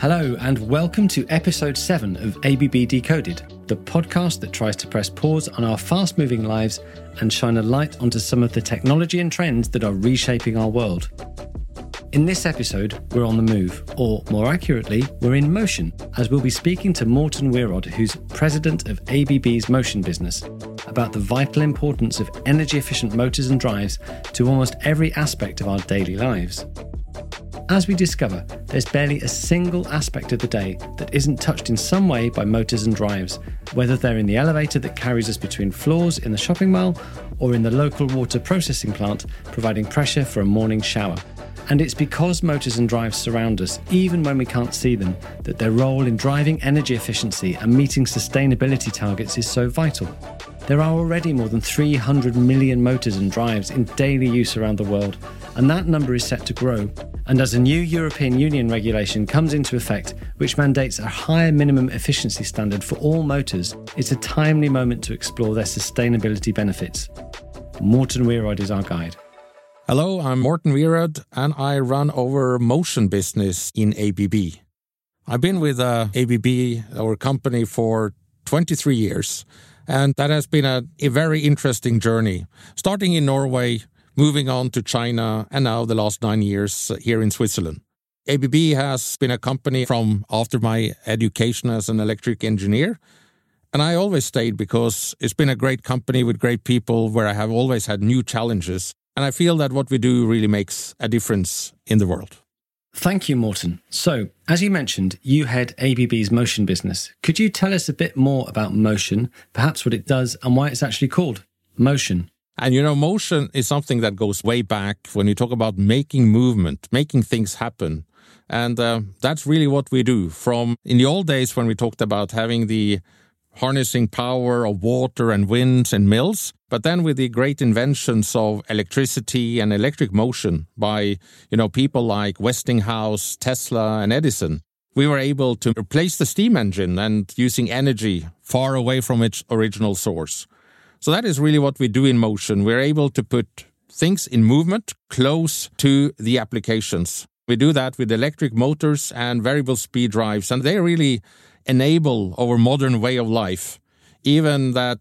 Hello, and welcome to episode 7 of ABB Decoded, the podcast that tries to press pause on our fast moving lives and shine a light onto some of the technology and trends that are reshaping our world. In this episode, we're on the move, or more accurately, we're in motion, as we'll be speaking to Morten Wierod, who's president of ABB's motion business, about the vital importance of energy efficient motors and drives to almost every aspect of our daily lives. As we discover, there's barely a single aspect of the day that isn't touched in some way by motors and drives, whether they're in the elevator that carries us between floors in the shopping mall or in the local water processing plant providing pressure for a morning shower. And it's because motors and drives surround us, even when we can't see them, that their role in driving energy efficiency and meeting sustainability targets is so vital. There are already more than 300 million motors and drives in daily use around the world, and that number is set to grow. And as a new European Union regulation comes into effect, which mandates a higher minimum efficiency standard for all motors, it's a timely moment to explore their sustainability benefits. Morten Wierod is our guide. Hello, I'm Morten Wierod, and I run our motion business in ABB. I've been with uh, ABB, our company, for 23 years, and that has been a, a very interesting journey. Starting in Norway, moving on to China, and now the last nine years here in Switzerland. ABB has been a company from after my education as an electric engineer. And I always stayed because it's been a great company with great people where I have always had new challenges. And I feel that what we do really makes a difference in the world. Thank you, Morten. So, as you mentioned, you head ABB's motion business. Could you tell us a bit more about motion, perhaps what it does and why it's actually called motion? And you know, motion is something that goes way back when you talk about making movement, making things happen. And uh, that's really what we do. From in the old days when we talked about having the harnessing power of water and winds and mills, but then with the great inventions of electricity and electric motion by, you know, people like Westinghouse, Tesla, and Edison, we were able to replace the steam engine and using energy far away from its original source. So that is really what we do in motion. We're able to put things in movement close to the applications. We do that with electric motors and variable speed drives, and they really enable our modern way of life, even that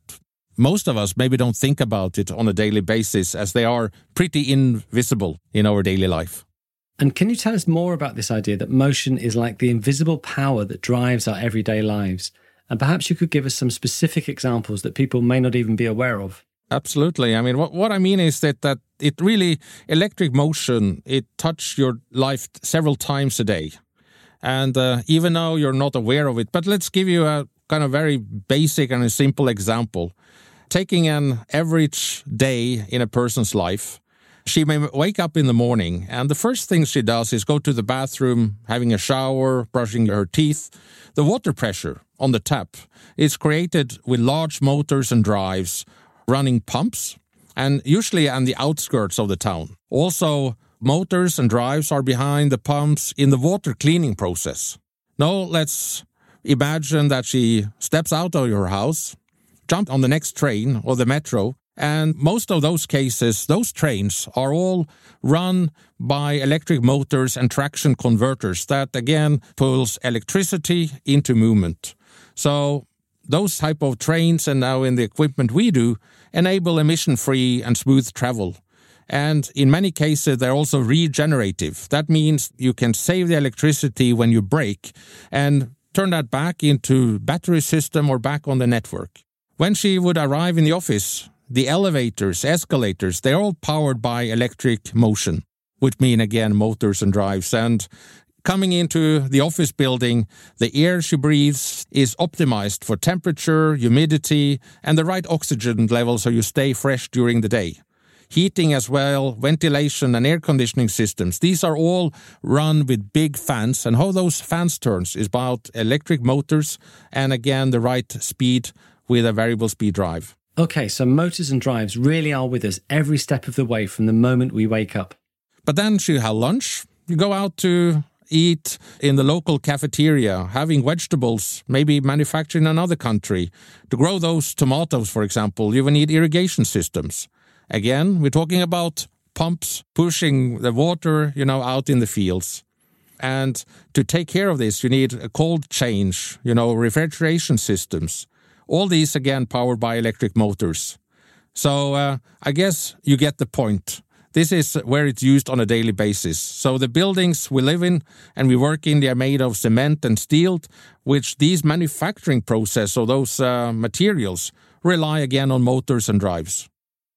most of us maybe don't think about it on a daily basis as they are pretty invisible in our daily life. And can you tell us more about this idea that motion is like the invisible power that drives our everyday lives? And perhaps you could give us some specific examples that people may not even be aware of. Absolutely. I mean, what, what I mean is that, that it really, electric motion, it touches your life several times a day. And uh, even though you're not aware of it, but let's give you a kind of very basic and a simple example. Taking an average day in a person's life, she may wake up in the morning and the first thing she does is go to the bathroom, having a shower, brushing her teeth. The water pressure on the tap is created with large motors and drives running pumps and usually on the outskirts of the town. Also, motors and drives are behind the pumps in the water cleaning process. Now, let's imagine that she steps out of your house, jump on the next train or the metro, and most of those cases, those trains are all run by electric motors and traction converters that again pulls electricity into movement. So those type of trains and now in the equipment we do enable emission free and smooth travel. And in many cases, they're also regenerative. That means you can save the electricity when you brake and turn that back into battery system or back on the network. When she would arrive in the office, the elevators, escalators, they're all powered by electric motion, which mean again motors and drives. And Coming into the office building, the air she breathes is optimized for temperature, humidity, and the right oxygen level so you stay fresh during the day. Heating as well, ventilation and air conditioning systems. These are all run with big fans and how those fans turns is about electric motors and again the right speed with a variable speed drive. Okay, so motors and drives really are with us every step of the way from the moment we wake up. But then you have lunch, you go out to eat in the local cafeteria, having vegetables maybe manufactured in another country. To grow those tomatoes, for example, you will need irrigation systems. Again, we're talking about pumps pushing the water, you know, out in the fields. And to take care of this, you need a cold change, you know, refrigeration systems. All these again powered by electric motors. So uh, I guess you get the point. This is where it's used on a daily basis. So the buildings we live in and we work in, they are made of cement and steel, which these manufacturing process or those uh, materials rely again on motors and drives.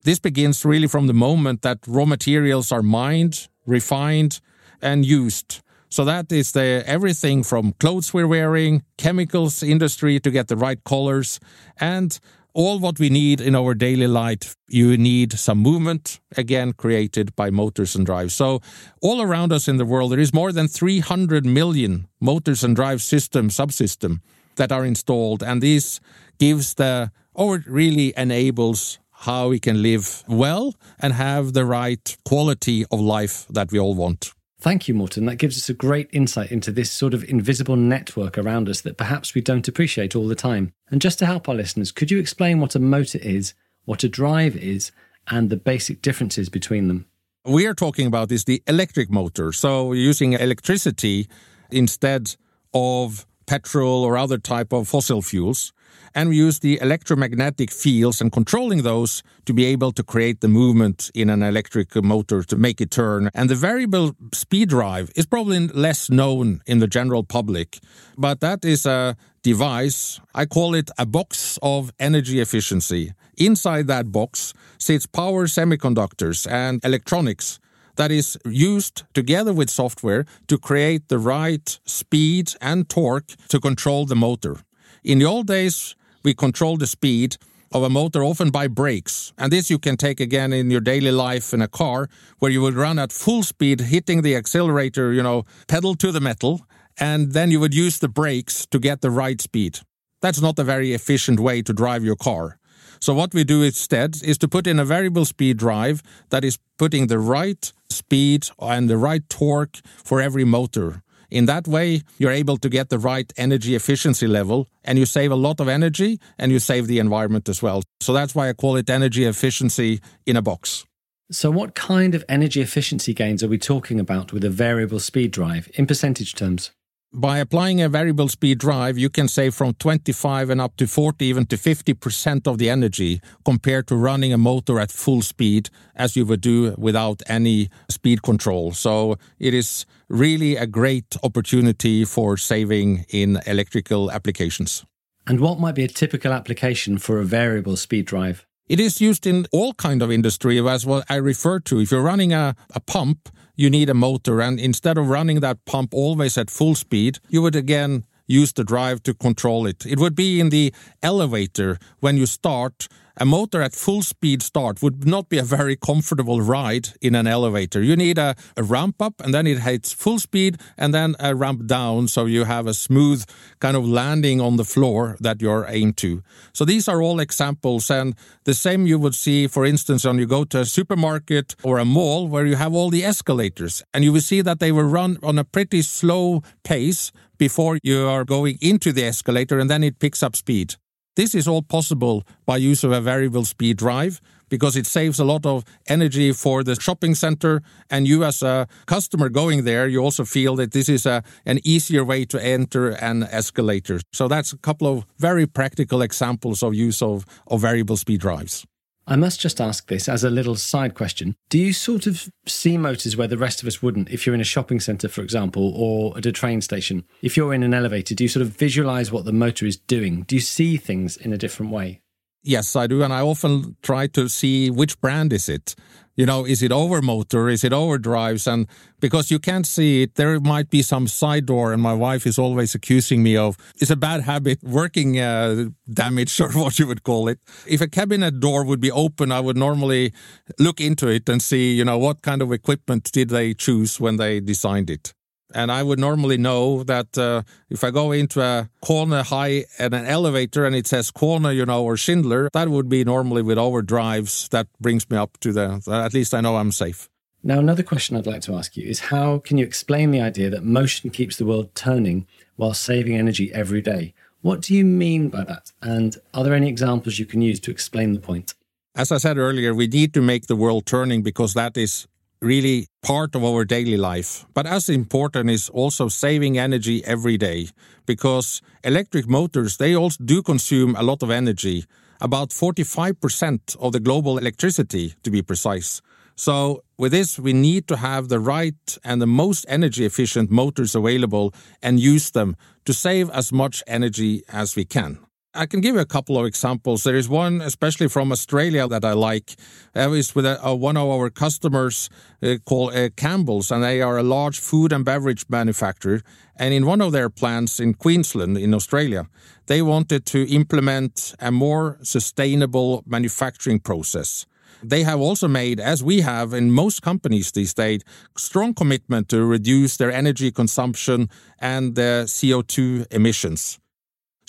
This begins really from the moment that raw materials are mined, refined, and used. So that is the everything from clothes we're wearing, chemicals industry to get the right colors, and all what we need in our daily life, you need some movement, again, created by motors and drives. So, all around us in the world, there is more than 300 million motors and drive system, subsystem that are installed. And this gives the, or really enables how we can live well and have the right quality of life that we all want. Thank you, Morten. That gives us a great insight into this sort of invisible network around us that perhaps we don't appreciate all the time. And just to help our listeners, could you explain what a motor is, what a drive is, and the basic differences between them? We are talking about is the electric motor. So using electricity instead of petrol or other type of fossil fuels and we use the electromagnetic fields and controlling those to be able to create the movement in an electric motor to make it turn. And the variable speed drive is probably less known in the general public, but that is a device. I call it a box of energy efficiency. Inside that box sits power semiconductors and electronics that is used together with software to create the right speed and torque to control the motor. In the old days, we controlled the speed of a motor often by brakes. And this you can take again in your daily life in a car where you would run at full speed, hitting the accelerator, you know, pedal to the metal, and then you would use the brakes to get the right speed. That's not a very efficient way to drive your car. So what we do instead is to put in a variable speed drive that is putting the right speed and the right torque for every motor. In that way, you're able to get the right energy efficiency level and you save a lot of energy and you save the environment as well. So that's why I call it energy efficiency in a box. So, what kind of energy efficiency gains are we talking about with a variable speed drive in percentage terms? By applying a variable speed drive, you can save from 25 and up to 40, even to 50% of the energy compared to running a motor at full speed as you would do without any speed control. So it is really a great opportunity for saving in electrical applications. And what might be a typical application for a variable speed drive? It is used in all kind of industry as what I refer to. If you're running a, a pump, you need a motor. And instead of running that pump always at full speed, you would again use the drive to control it. It would be in the elevator when you start a motor at full speed start would not be a very comfortable ride in an elevator. You need a, a, ramp up and then it hits full speed and then a ramp down so you have a smooth kind of landing on the floor that you're aimed to. So these are all examples and the same you would see, for instance, when you go to a supermarket or a mall where you have all the escalators and you will see that they will run on a pretty slow pace before you are going into the escalator and then it picks up speed. This is all possible by use of a variable speed drive because it saves a lot of energy for the shopping center. And you, as a customer going there, you also feel that this is a, an easier way to enter an escalator. So that's a couple of very practical examples of use of, of variable speed drives. I must just ask this as a little side question. Do you sort of see motors where the rest of us wouldn't? If you're in a shopping centre, for example, or at a train station, if you're in an elevator, do you sort of visualize what the motor is doing? Do you see things in a different way? Yes, I do. And I often try to see which brand is it you know, is it over motor? Is it overdrives? And because you can't see it, there might be some side door. And my wife is always accusing me of it's a bad habit, working uh, damage or what you would call it. If a cabinet door would be open, I would normally look into it and see, you know, what kind of equipment did they choose when they designed it. And I would normally know that uh, if I go into a corner high and an elevator and it says KONE, you know, or Schindler, that would be normally with overdrives. That brings me up to the, at least I know I'm safe. Now, another question I'd like to ask you is how can you explain the idea that motion keeps the world turning while saving energy every day? What do you mean by that? And are there any examples you can use to explain the point? As I said earlier, we need to make the world turning because that is really part of our daily life. But as important is also saving energy every day because electric motors, they also do consume a lot of energy, about 45% of the global electricity to be precise. So with this, we need to have the right and the most energy efficient motors available and use them to save as much energy as we can. I can give you a couple of examples. There is one, especially from Australia, that I like. That is with a, a, one of our customers uh, called uh, Campbell's, and they are a large food and beverage manufacturer. And in one of their plants in Queensland, in Australia, they wanted to implement a more sustainable manufacturing process. They have also made, as we have in most companies these days, strong commitment to reduce their energy consumption and their CO2 emissions.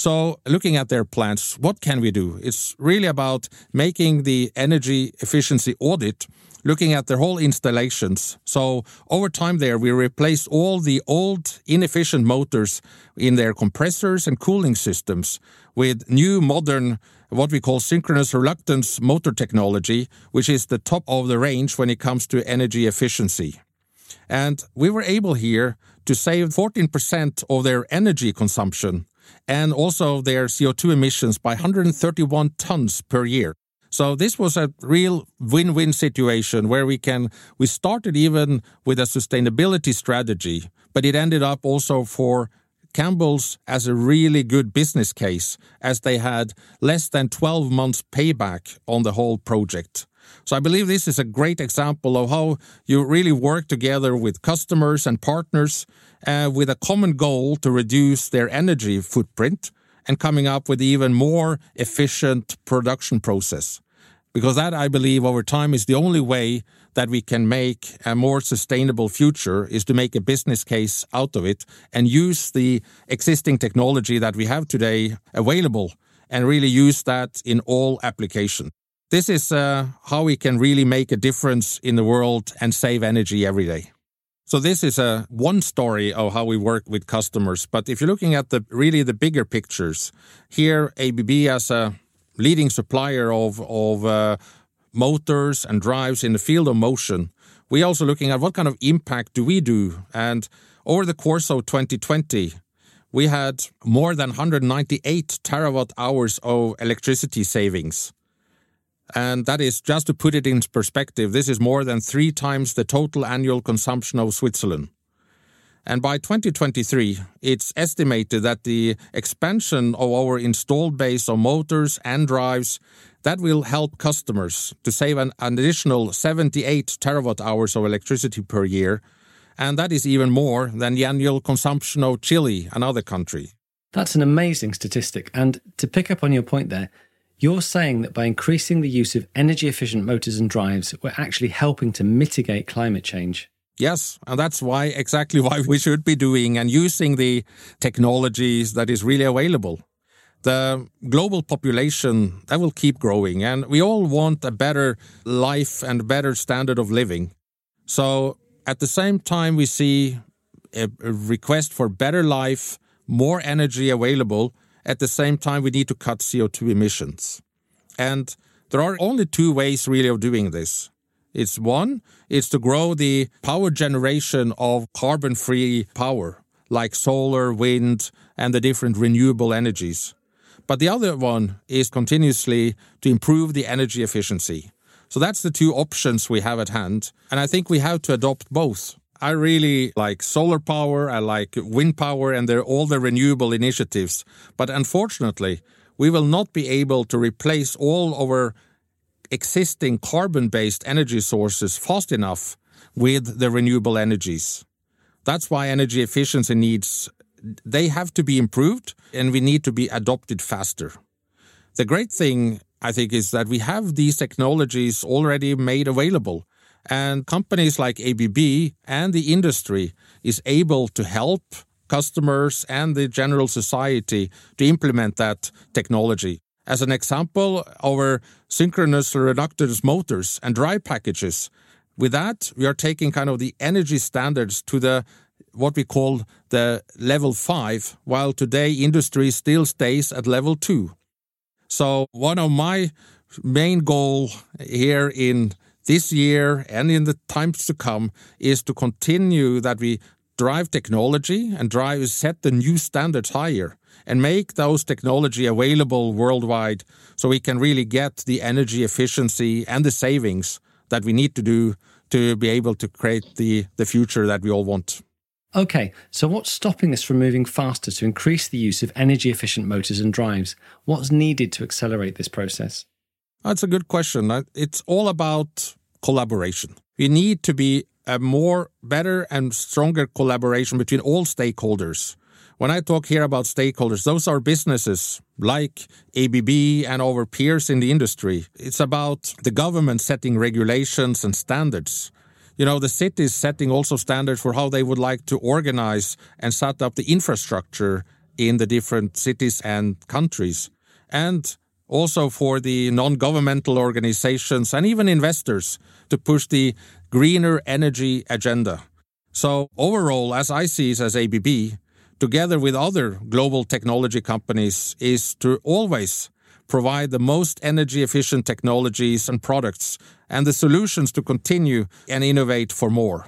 So, looking at their plants, what can we do? It's really about making the energy efficiency audit, looking at their whole installations. So, over time, there we replaced all the old inefficient motors in their compressors and cooling systems with new modern what we call synchronous reluctance motor technology, which is the top of the range when it comes to energy efficiency. And we were able here to save 14% of their energy consumption and also their CO2 emissions by 131 tons per year. So this was a real win-win situation where we can we started even with a sustainability strategy, but it ended up also for Campbell's as a really good business case as they had less than 12 months payback on the whole project. So I believe this is a great example of how you really work together with customers and partners uh, with a common goal to reduce their energy footprint and coming up with even more efficient production process. Because that, I believe, over time is the only way that we can make a more sustainable future is to make a business case out of it and use the existing technology that we have today available and really use that in all applications. This is uh, how we can really make a difference in the world and save energy every day. So this is a one story of how we work with customers. But if you're looking at the really the bigger pictures, here ABB as a leading supplier of of uh, motors and drives in the field of motion, we're also looking at what kind of impact do we do. And over the course of 2020, we had more than 198 terawatt hours of electricity savings. And that is just to put it in perspective, this is more than three times the total annual consumption of Switzerland. And by 2023, it's estimated that the expansion of our installed base of motors and drives that will help customers to save an, additional 78 terawatt hours of electricity per year. And that is even more than the annual consumption of Chile, another country. That's an amazing statistic. And to pick up on your point there, you're saying that by increasing the use of energy efficient motors and drives, we're actually helping to mitigate climate change. Yes, and that's why exactly why we should be doing and using the technologies that is really available. The global population that will keep growing and we all want a better life and better standard of living. So at the same time we see a, a request for better life, more energy available, at the same time, we need to cut CO2 emissions. And there are only two ways really of doing this. It's one, it's to grow the power generation of carbon free power, like solar, wind, and the different renewable energies. But the other one is continuously to improve the energy efficiency. So that's the two options we have at hand. And I think we have to adopt both. I really like solar power, I like wind power, and all the renewable initiatives. But unfortunately, we will not be able to replace all our existing carbon based energy sources fast enough with the renewable energies. That's why energy efficiency needs they have to be improved and we need to be adopted faster. The great thing I think is that we have these technologies already made available and companies like ABB and the industry is able to help customers and the general society to implement that technology. As an example, our synchronous reluctance motors and drive packages. With that, we are taking kind of the energy standards to the what we call the level five, while today industry still stays at level two. So one of my main goal here in this year and in the times to come is to continue that we drive technology and drive set the new standards higher and make those technology available worldwide so we can really get the energy efficiency and the savings that we need to do to be able to create the, the future that we all want. Okay, so what's stopping us from moving faster to increase the use of energy efficient motors and drives? What's needed to accelerate this process? That's a good question. It's all about collaboration. We need to be a more better and stronger collaboration between all stakeholders. When I talk here about stakeholders, those are businesses like ABB and our peers in the industry. It's about the government setting regulations and standards you know, the city is setting also standards for how they would like to organize and set up the infrastructure in the different cities and countries. And also for the non-governmental organizations and even investors to push the greener energy agenda. So overall, as I see it as ABB, together with other global technology companies, is to always provide the most energy efficient technologies and products and the solutions to continue and innovate for more.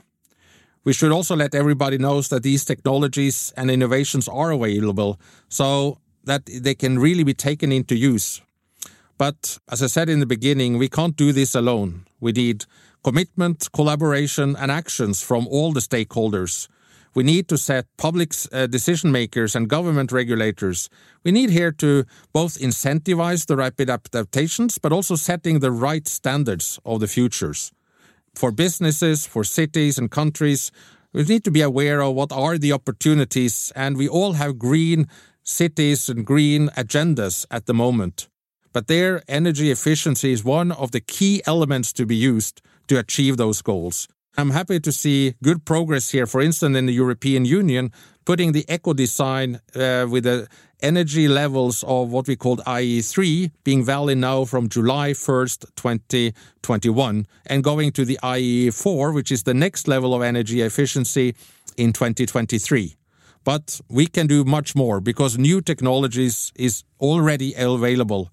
We should also let everybody know that these technologies and innovations are available so that they can really be taken into use. But as I said in the beginning, we can't do this alone. We need commitment, collaboration, and actions from all the stakeholders we need to set public uh, decision makers and government regulators. We need here to both incentivize the rapid adaptations, but also setting the right standards of the futures. For businesses, for cities and countries, we need to be aware of what are the opportunities, and we all have green cities and green agendas at the moment. But their energy efficiency is one of the key elements to be used to achieve those goals. I'm happy to see good progress here, for instance, in the European Union, putting the eco design uh, with the energy levels of what we called IE3 being valid now from July 1st, 2021, and going to the IE4, which is the next level of energy efficiency in 2023. But we can do much more because new technologies is already available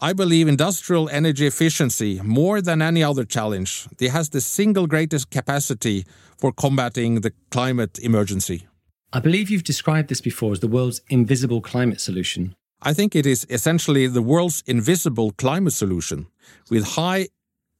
I believe industrial energy efficiency, more than any other challenge, it has the single greatest capacity for combating the climate emergency. I believe you've described this before as the world's invisible climate solution. I think it is essentially the world's invisible climate solution, with high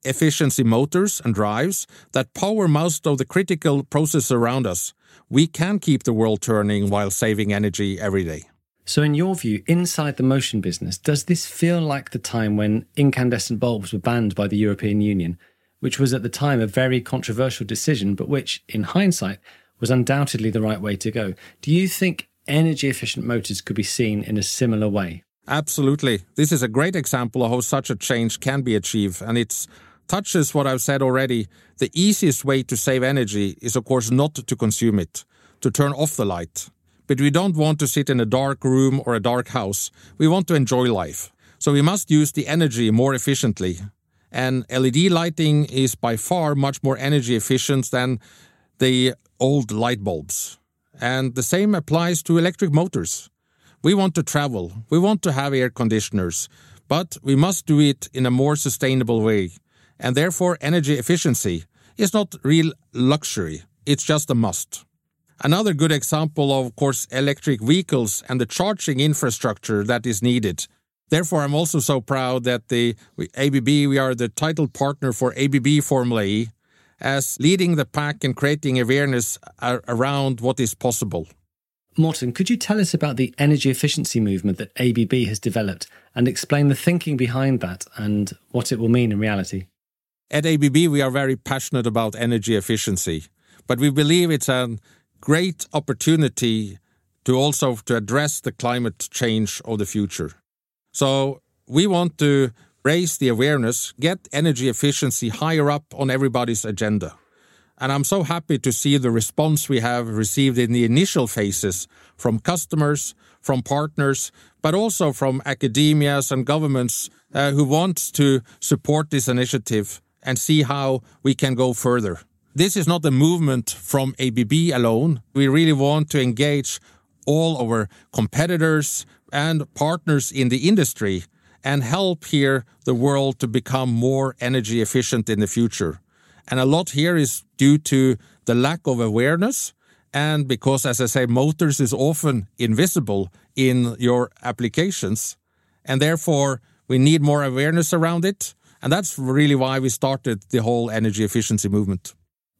efficiency motors and drives that power most of the critical processes around us. We can keep the world turning while saving energy every day. So, in your view, inside the motion business, does this feel like the time when incandescent bulbs were banned by the European Union, which was at the time a very controversial decision, but which, in hindsight, was undoubtedly the right way to go? Do you think energy efficient motors could be seen in a similar way? Absolutely. This is a great example of how such a change can be achieved, and it touches what I've said already. The easiest way to save energy is, of course, not to consume it, to turn off the light but we don't want to sit in a dark room or a dark house. We want to enjoy life. So we must use the energy more efficiently. And LED lighting is by far much more energy efficient than the old light bulbs. And the same applies to electric motors. We want to travel. We want to have air conditioners, but we must do it in a more sustainable way. And therefore, energy efficiency is not real luxury. It's just a must. Another good example, of course, electric vehicles and the charging infrastructure that is needed. Therefore, I'm also so proud that the ABB, we are the title partner for ABB Formula E, as leading the pack and creating awareness around what is possible. Morten, could you tell us about the energy efficiency movement that ABB has developed and explain the thinking behind that and what it will mean in reality? At ABB, we are very passionate about energy efficiency, but we believe it's an great opportunity to also to address the climate change of the future. So we want to raise the awareness, get energy efficiency higher up on everybody's agenda. And I'm so happy to see the response we have received in the initial phases from customers, from partners, but also from academias and governments uh, who want to support this initiative and see how we can go further. This is not a movement from ABB alone. We really want to engage all our competitors and partners in the industry and help here the world to become more energy efficient in the future. And a lot here is due to the lack of awareness and because, as I say, motors is often invisible in your applications. And therefore, we need more awareness around it. And that's really why we started the whole energy efficiency movement.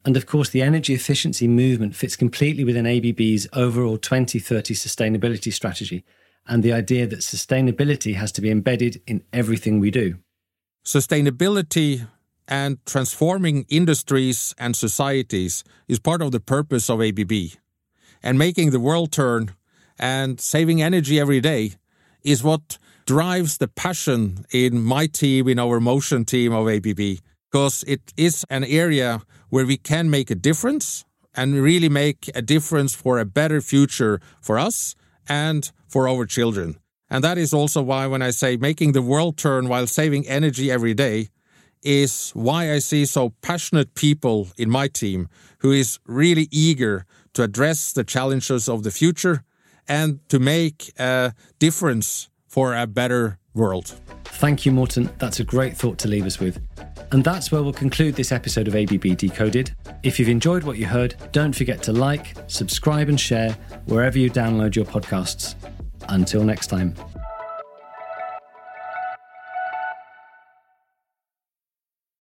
And of course, the energy efficiency movement fits completely within ABB's overall 2030 sustainability strategy and the idea that sustainability has to be embedded in everything we do. Sustainability and transforming industries and societies is part of the purpose of ABB. And making the world turn and saving energy every day is what drives the passion in my team, in our motion team of ABB, because it is an area where we can make a difference and really make a difference for a better future for us and for our children. And that is also why, when I say making the world turn while saving energy every day, is why I see so passionate people in my team who is really eager to address the challenges of the future and to make a difference for a better world. Thank you, Morten. That's a great thought to leave us with. And that's where we'll conclude this episode of ABB Decoded. If you've enjoyed what you heard, don't forget to like, subscribe, and share wherever you download your podcasts. Until next time.